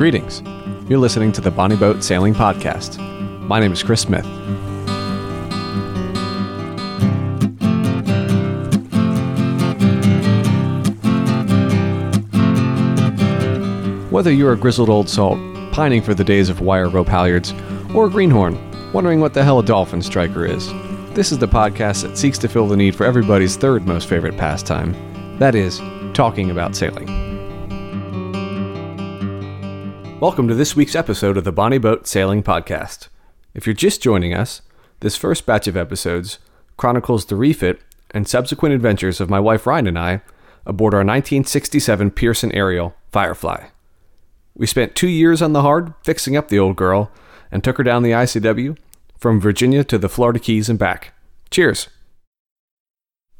Greetings. You're listening to the Bonnie Boat Sailing Podcast. My name is Chris Smith. Whether you're a grizzled old salt, pining for the days of wire rope halyards, or a greenhorn, wondering what the hell a dolphin striker is, this is the podcast that seeks to fill the need for everybody's third most favorite pastime that is, talking about sailing. Welcome to this week's episode of the Bonnie Boat Sailing Podcast. If you're just joining us, this first batch of episodes chronicles the refit and subsequent adventures of my wife Ryan and I aboard our 1967 Pearson Ariel Firefly. We spent two years on the hard fixing up the old girl and took her down the ICW from Virginia to the Florida Keys and back. Cheers!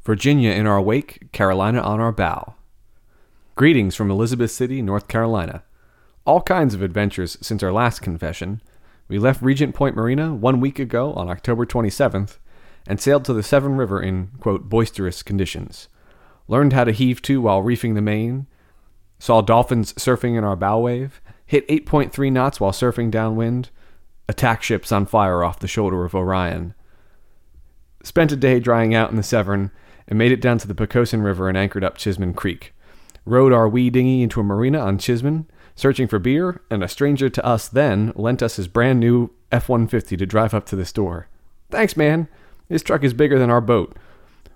Virginia in our wake, Carolina on our bow. Greetings from Elizabeth City, North Carolina. All kinds of adventures since our last confession. We left Regent Point Marina one week ago on October 27th and sailed to the Severn River in, quote, boisterous conditions. Learned how to heave to while reefing the main. Saw dolphins surfing in our bow wave. Hit 8.3 knots while surfing downwind. Attack ships on fire off the shoulder of Orion. Spent a day drying out in the Severn and made it down to the Poquoson River and anchored up Chisman Creek. Rowed our wee dinghy into a marina on Chisman, searching for beer, and a stranger to us then lent us his brand new F 150 to drive up to the store. Thanks, man. This truck is bigger than our boat.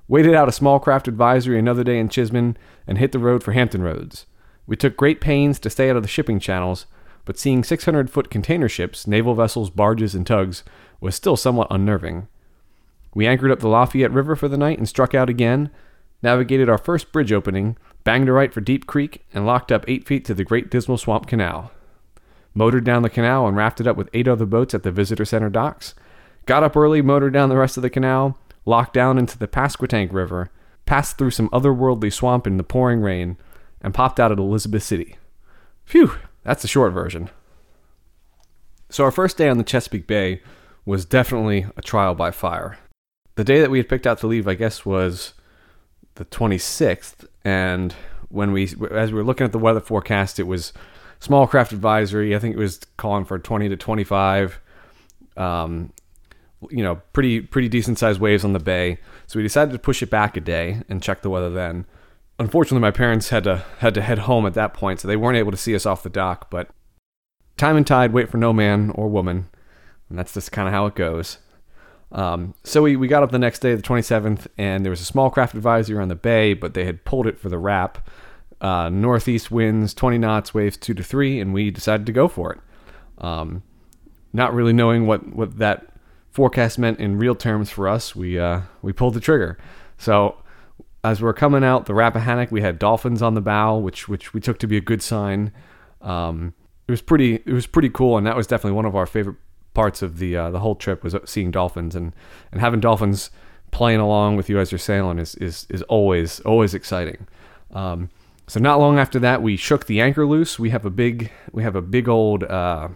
Waited out a small craft advisory another day in Chisman and hit the road for Hampton Roads. We took great pains to stay out of the shipping channels, but seeing 600 foot container ships, naval vessels, barges, and tugs was still somewhat unnerving. We anchored up the Lafayette River for the night and struck out again, navigated our first bridge opening, banged a right for Deep Creek, and locked up eight feet to the Great Dismal Swamp Canal. Motored down the canal and rafted up with eight other boats at the Visitor Center docks. Got up early, motored down the rest of the canal, locked down into the Pasquotank River, passed through some otherworldly swamp in the pouring rain, and popped out at Elizabeth City. Phew, that's the short version. So our first day on the Chesapeake Bay was definitely a trial by fire the day that we had picked out to leave, I guess, was the 26th. And when we, as we were looking at the weather forecast, it was small craft advisory. I think it was calling for 20 to 25. Um, you know, pretty pretty decent sized waves on the bay. So we decided to push it back a day and check the weather then. Unfortunately, my parents had to had to head home at that point, so they weren't able to see us off the dock. But time and tide wait for no man or woman, and that's just kind of how it goes. Um, so we, we got up the next day, the 27th, and there was a small craft advisory on the bay, but they had pulled it for the Rapp. Uh, northeast winds, 20 knots, waves 2 to 3, and we decided to go for it. Um, not really knowing what, what that forecast meant in real terms for us, we, uh, we pulled the trigger. So as we are coming out the Rappahannock, we had dolphins on the bow, which, which we took to be a good sign. Um, it was pretty it was pretty cool, and that was definitely one of our favorite parts of the uh, the whole trip was seeing dolphins and and having dolphins playing along with you as you're sailing is is is always always exciting. Um, so not long after that, we shook the anchor loose. We have a big we have a big old uh,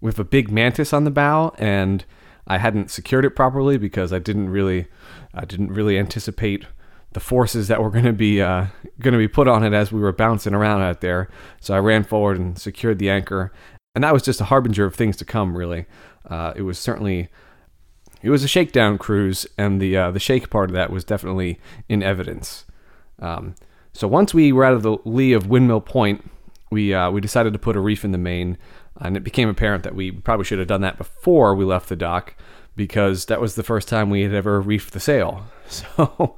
we have a big Mantus on the bow, and I hadn't secured it properly because I didn't really I didn't really anticipate the forces that were going to be uh, going to be put on it as we were bouncing around out there. So I ran forward and secured the anchor, and that was just a harbinger of things to come. Really, uh, it was certainly it was a shakedown cruise, and the uh, the shake part of that was definitely in evidence. Um, so once we were out of the lee of Windmill Point, we uh, we decided to put a reef in the main, and it became apparent that we probably should have done that before we left the dock because that was the first time we had ever reefed the sail. So,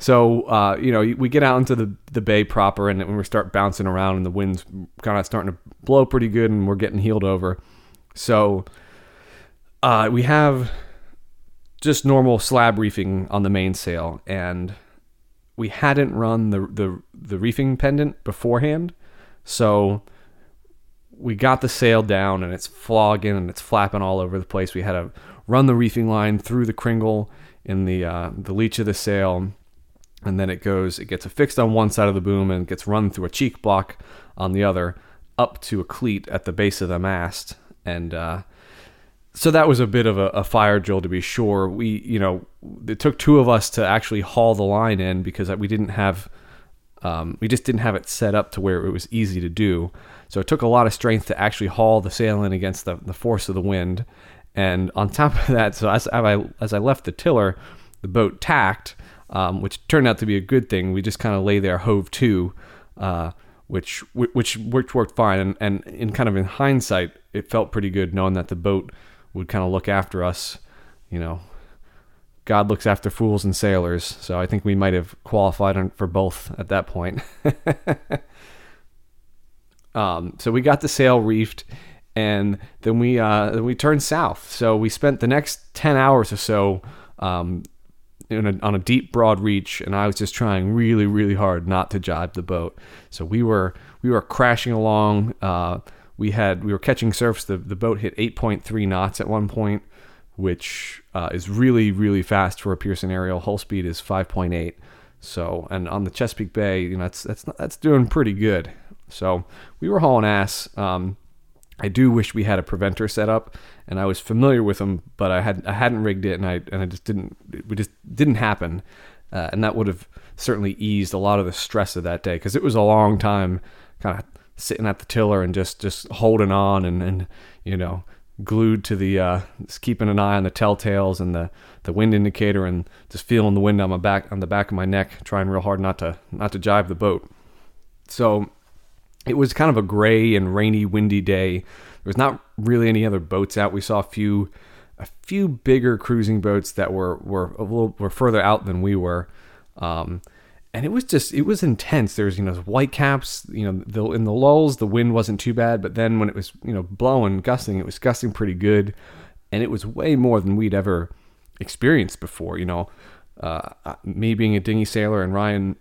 so uh, you know, we get out into the the bay proper, and when we start bouncing around, and the wind's kind of starting to blow pretty good, and we're getting heeled over. So, uh, we have just normal slab reefing on the mainsail, and we hadn't run the the the reefing pendant beforehand, so we got the sail down and it's flogging and it's flapping all over the place. We had to run the reefing line through the cringle in the uh, the leech of the sail, and then it goes. It gets affixed on one side of the boom and gets run through a cheek block on the other up to a cleat at the base of the mast, and uh, so that was a bit of a, a, fire drill to be sure. We, you know, it took two of us to actually haul the line in because we didn't have Um, we just didn't have it set up to where it was easy to do. So it took a lot of strength to actually haul the sail in against the, the force of the wind. And on top of that, so as, I as I left the tiller, the boat tacked, um, which turned out to be a good thing. We just kind of lay there hove to, uh, which which which worked fine. And, and in kind of in hindsight, it felt pretty good knowing that the boat would kind of look after us. You know, God looks after fools and sailors. So I think we might have qualified for both at that point. um, so we got the sail reefed, and then we uh, we turned south. So we spent the next ten hours or so um, a, on a deep, broad reach, and I was just trying really, really hard not to jibe the boat. So we were we were crashing along. Uh, we had we were catching surfs. The the boat hit 8.3 knots at one point which uh, is really really fast for a Pearson Ariel. Hull speed is 5.8. So and on the Chesapeake Bay, you know that's that's that's doing pretty good. So we were hauling ass. Um, I do wish we had a preventer set up, and I was familiar with them, but I had I hadn't rigged it, and I and I just didn't. We just didn't happen, uh, and that would have certainly eased a lot of the stress of that day because it was a long time, kind of sitting at the tiller and just just holding on and and you know glued to the uh, just keeping an eye on the telltales and the, the wind indicator and just feeling the wind on my back on the back of my neck, trying real hard not to not to jibe the boat. So it was kind of a gray and rainy, windy day. There was not really any other boats out. We saw a few a few bigger cruising boats that were were a little were further out than we were. Um, and it was just it was intense. There was you know white caps. You know the, in the lulls the wind wasn't too bad, but then when it was you know blowing, gusting, it was gusting pretty good, and it was way more than we'd ever experienced before. You know, uh, uh, me being a dinghy sailor and Ryan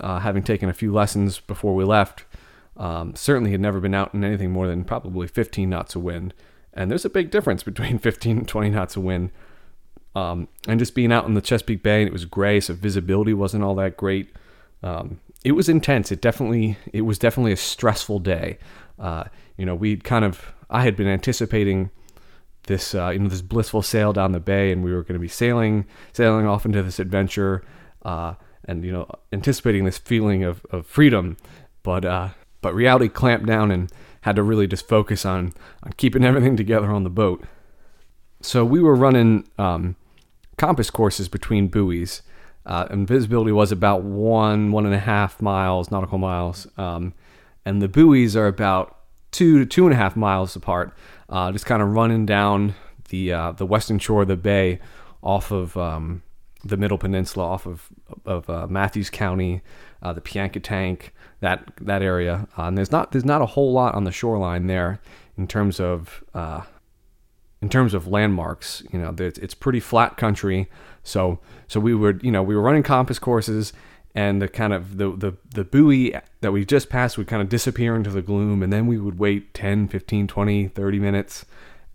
uh, having taken a few lessons before we left, um, certainly had never been out in anything more than probably 15 knots of wind. And there's a big difference between 15 and 20 knots of wind. Um, and just being out in the Chesapeake Bay and it was gray, so visibility wasn't all that great. Um, it was intense. It definitely, it was definitely a stressful day. Uh, you know, we kind of, I had been anticipating this, uh, you know, this blissful sail down the bay, and we were going to be sailing, sailing off into this adventure, uh, and you know, anticipating this feeling of, of freedom. But, uh, but reality clamped down and had to really just focus on on keeping everything together on the boat. So we were running um, compass courses between buoys. Uh, and visibility was about one, one and a half miles, nautical miles. Um, and the buoys are about two to two and a half miles apart, uh, just kind of running down the uh, the western shore of the bay off of um, the Middle Peninsula, off of of uh, Mathews County, uh, the Piankatank, that that area. Uh, and there's not there's not a whole lot on the shoreline there in terms of uh, in terms of landmarks. You know, it's pretty flat country. So so we would you know we were running compass courses and the kind of the, the the buoy that we just passed would kind of disappear into the gloom and then we would wait 10 15 20 30 minutes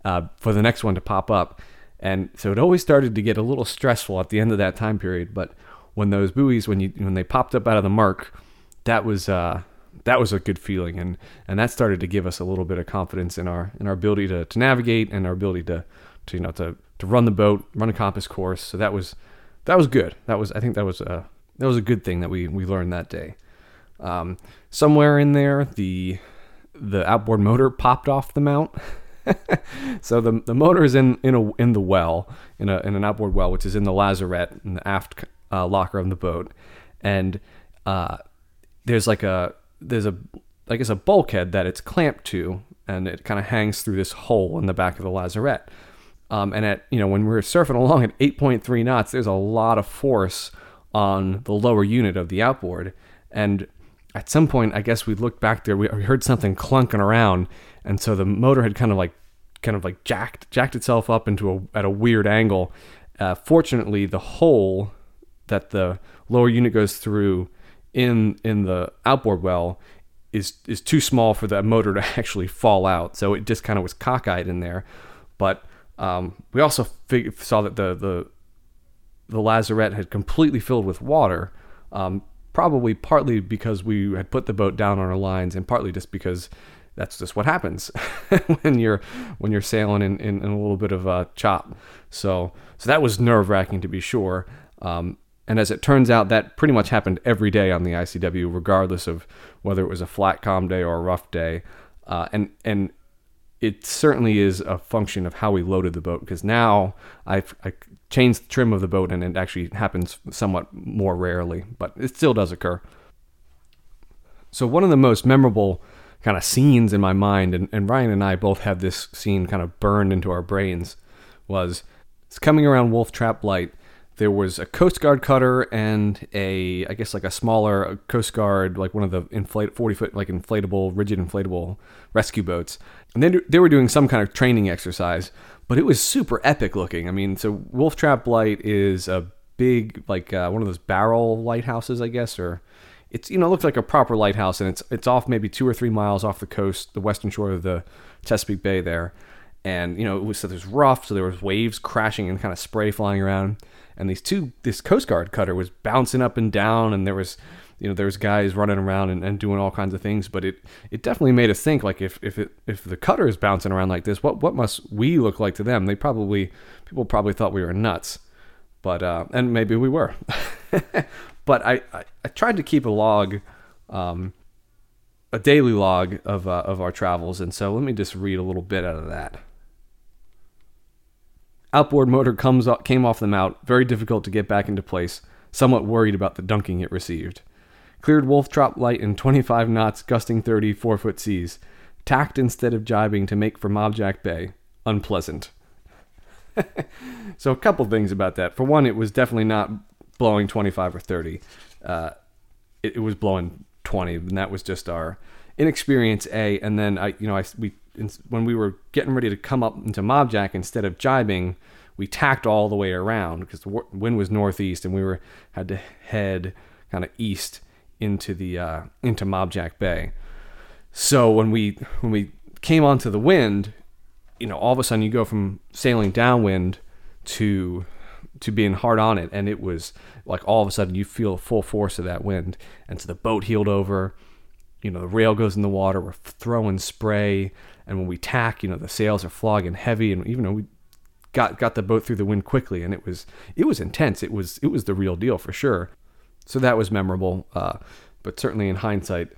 uh, for the next one to pop up and so it always started to get a little stressful at the end of that time period but when those buoys when you when they popped up out of the murk that was uh, that was a good feeling and and that started to give us a little bit of confidence in our in our ability to, to navigate and our ability to to you know to to run the boat run a compass course. So that was that was good. That was i think that was a that was a good thing that we we learned that day. Um, somewhere in there the the outboard motor popped off the mount. So the the motor is in in a in the well in a in an outboard well which is in the lazarette in the aft uh, locker of the boat. And uh, there's like a there's a I guess a bulkhead that it's clamped to, and it kind of hangs through this hole in the back of the lazarette. Um, and at you know when we are surfing along at 8.3 knots, there's a lot of force on the lower unit of the outboard. And at some point, I guess we looked back there, we heard something clunking around, and so the motor had kind of like kind of like jacked jacked itself up into a at a weird angle. Uh, fortunately, the hole that the lower unit goes through in in the outboard well is is too small for the motor to actually fall out. So it just kind of was cockeyed in there. But um, we also fig- saw that the the the lazarette had completely filled with water. Um, probably partly because we had put the boat down on our lines, and partly just because that's just what happens when you're when you're sailing in, in, in, a little bit of a chop. So so that was nerve wracking to be sure. Um, And as it turns out, that pretty much happened every day on the ICW, regardless of whether it was a flat, calm day or a rough day. Uh, and and it certainly is a function of how we loaded the boat because now I've I changed the trim of the boat and it actually happens somewhat more rarely, but it still does occur. So one of the most memorable kind of scenes in my mind, and, and Ryan and I both have this scene kind of burned into our brains, was it's coming around Wolf Trap Light there was a Coast Guard cutter and a, I guess like a smaller Coast Guard, like one of the inflate 40 foot, like inflatable, rigid inflatable rescue boats. And they, they were doing some kind of training exercise, but it was super epic looking. I mean, so Wolf Trap Light is a big, like uh, one of those barrel lighthouses, I guess, or it's, you know, it looks like a proper lighthouse and it's, it's off maybe two or three miles off the coast, the western shore of the Chesapeake Bay there. And, you know, it was, so there's rough, so there was waves crashing and kind of spray flying around and these two this Coast Guard cutter was bouncing up and down, and there was you know there's guys running around and, and doing all kinds of things but it it definitely made us think like if if it if the cutter is bouncing around like this what what must we look like to them? They probably people probably thought we were nuts but uh and maybe we were. But I, I, I tried to keep a log um a daily log of uh, of our travels and so let me just read a little bit out of that Outboard motor comes up, came off the mount, very difficult to get back into place, somewhat worried about the dunking it received. Cleared Wolf Trap Light in 25 knots, gusting 30, 4 foot seas. Tacked instead of jibing to make for Mobjack Bay. Unpleasant. so, a couple things about that. For one, it was definitely not blowing 25 or 30. Uh, it, it was blowing 20, and that was just our inexperience A. And then I, you know, I we when we were getting ready to come up into Mobjack, instead of jibing, we tacked all the way around because the wind was northeast, and we were had to head kind of east into the uh, into Mobjack Bay. So when we when we came onto the wind, you know, all of a sudden you go from sailing downwind to to being hard on it, and it was like all of a sudden you feel full force of that wind, and so the boat heeled over. You know, the rail goes in the water. We're throwing spray. And when we tack, you know, the sails are flogging heavy, and even though we got got the boat through the wind quickly, and it was it was intense. It was it was the real deal for sure. So that was memorable. Uh, but certainly in hindsight,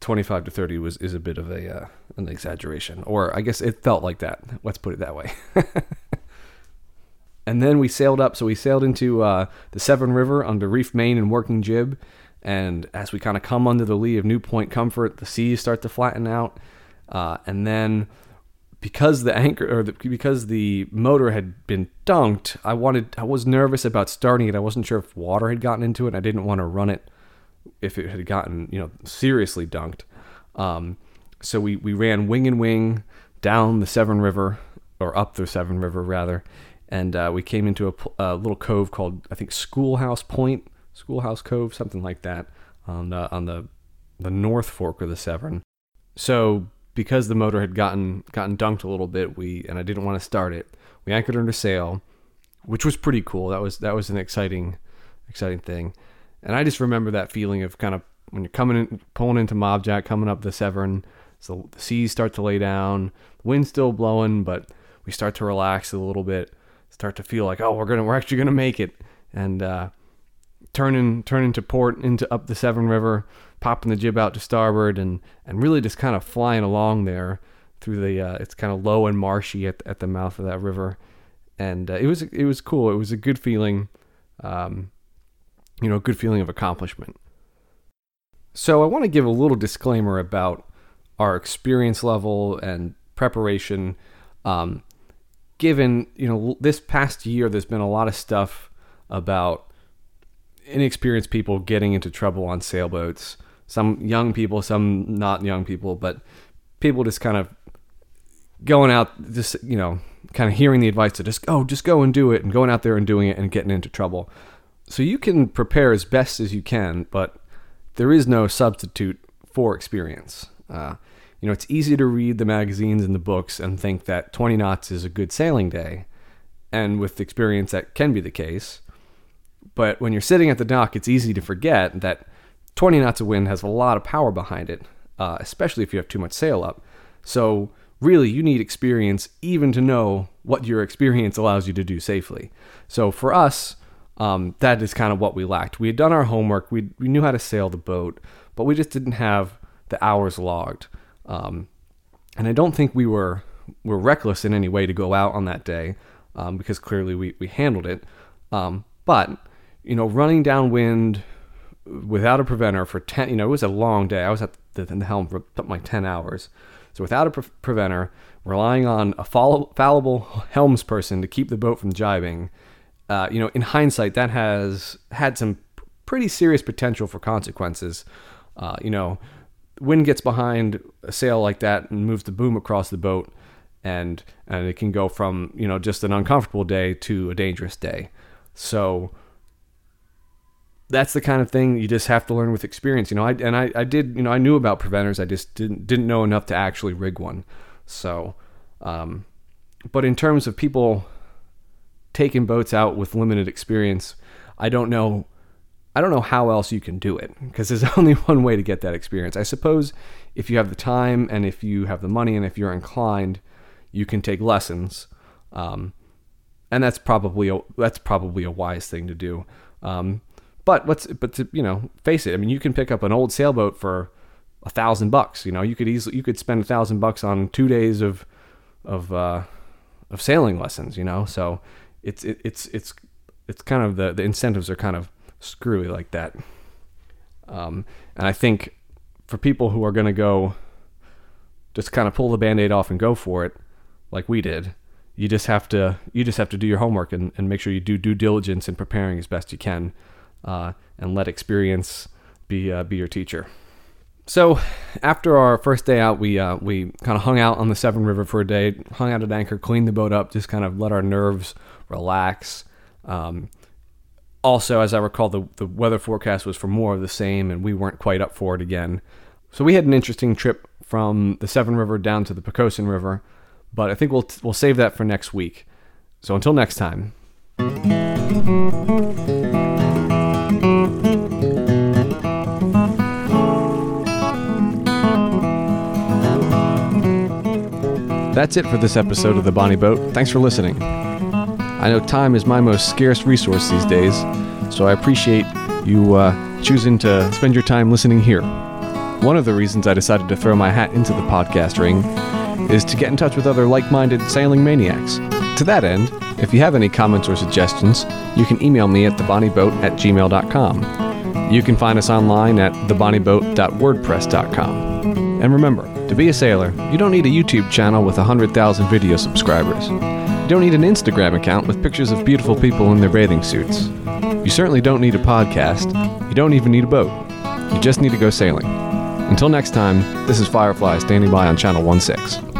25 to 30 was is a bit of a uh, an exaggeration, or I guess it felt like that. Let's put it that way. and then we sailed up. So we sailed into uh, the Severn River under reef main and working jib. And as we kind of come under the lee of New Point Comfort, the seas start to flatten out. Uh, and then because the anchor or the, because the motor had been dunked, I wanted I was nervous about starting it. I wasn't sure if water had gotten into it. I didn't want to run it if it had gotten you know seriously dunked. Um, so we we ran wing and wing down the Severn River or up the Severn River rather, and uh, we came into a, a, little cove called I think Schoolhouse Point, Schoolhouse Cove, something like that on the, on the the North Fork of the Severn. So because the motor had gotten gotten dunked a little bit, we and I didn't want to start it. We anchored under sail, which was pretty cool. That was that was an exciting exciting thing. And I just remember that feeling of kind of when you're coming in, pulling into Mobjack, coming up the Severn, so the seas start to lay down, the wind's still blowing, but we start to relax a little bit, start to feel like, oh, we're gonna, we're actually gonna make it, and uh, turning turning to port into up the Severn River, popping the jib out to starboard and and really just kind of flying along there through the uh, it's kind of low and marshy at, at the mouth of that river. And uh, it was it was cool. It was a good feeling um, you know a good feeling of accomplishment. So i want to give a little disclaimer about our experience level and preparation. Um, given you know this past year there's been a lot of stuff about inexperienced people getting into trouble on sailboats some young people, some not young people, but people just kind of going out, just you know, kind of hearing the advice to just oh, just go and do it, and going out there and doing it and getting into trouble. So you can prepare as best as you can, but there is no substitute for experience. Uh, you know, it's easy to read the magazines and the books and think that 20 knots is a good sailing day, and with experience that can be the case. But when you're sitting at the dock, it's easy to forget that 20 knots of wind has a lot of power behind it, uh, especially if you have too much sail up. So, really, you need experience even to know what your experience allows you to do safely. So, for us, um, that is kind of what we lacked. We had done our homework, we, we knew how to sail the boat, but we just didn't have the hours logged. Um, and I don't think we were were reckless in any way to go out on that day um, because clearly we, we handled it. Um, but you know, running downwind without a preventer for ten, you know, it was a long day. I was at the, the helm for something like ten hours. So without a pre- preventer, relying on a follow- fallible helmsperson to keep the boat from jibing, uh, you know, in hindsight, that has had some pretty serious potential for consequences. Uh, you know, wind gets behind a sail like that and moves the boom across the boat, and and it can go from you know just an uncomfortable day to a dangerous day. So that's the kind of thing you just have to learn with experience. You know, I and I, I did you know I knew about preventers. I just didn't didn't know enough to actually rig one. So, um, but in terms of people taking boats out with limited experience, I don't know. I don't know how else you can do it because there's only one way to get that experience. I suppose if you have the time and if you have the money and if you're inclined, you can take lessons, um, and that's probably a, that's probably a wise thing to do. Um, but let's but to you know face it, I mean you can pick up an old sailboat for a thousand bucks. You know you could easily you could spend a thousand bucks on two days of of uh, of sailing lessons. You know so it's it, it's it's it's kind of the the incentives are kind of screwy like that. Um, and I think for people who are going to go just kind of pull the band-aid off and go for it like we did you just have to you just have to do your homework and, and make sure you do due diligence in preparing as best you can uh, and let experience be uh, be your teacher. So after our first day out, we uh, we kind of hung out on the Severn River for a day, hung out at anchor, cleaned the boat up, just kind of let our nerves relax. Um, also, as I recall, the the weather forecast was for more of the same, and we weren't quite up for it again. So we had an interesting trip from the Severn River down to the Poquoson River, but I think we'll we'll save that for next week. So until next time. That's it for this episode of The Bonnie Boat. Thanks for listening. I know time is my most scarce resource these days, so I appreciate you uh, choosing to spend your time listening here. One of the reasons I decided to throw my hat into the podcast ring is to get in touch with other like minded sailing maniacs. To that end, if you have any comments or suggestions, you can email me at thebonnieboat at gmail.com. You can find us online at thebonnieboat.wordpress.com. And remember, to be a sailor, you don't need a YouTube channel with 100,000 video subscribers. You don't need an Instagram account with pictures of beautiful people in their bathing suits. You certainly don't need a podcast. You don't even need a boat. You just need to go sailing. Until next time, this is Firefly standing by on Channel 16.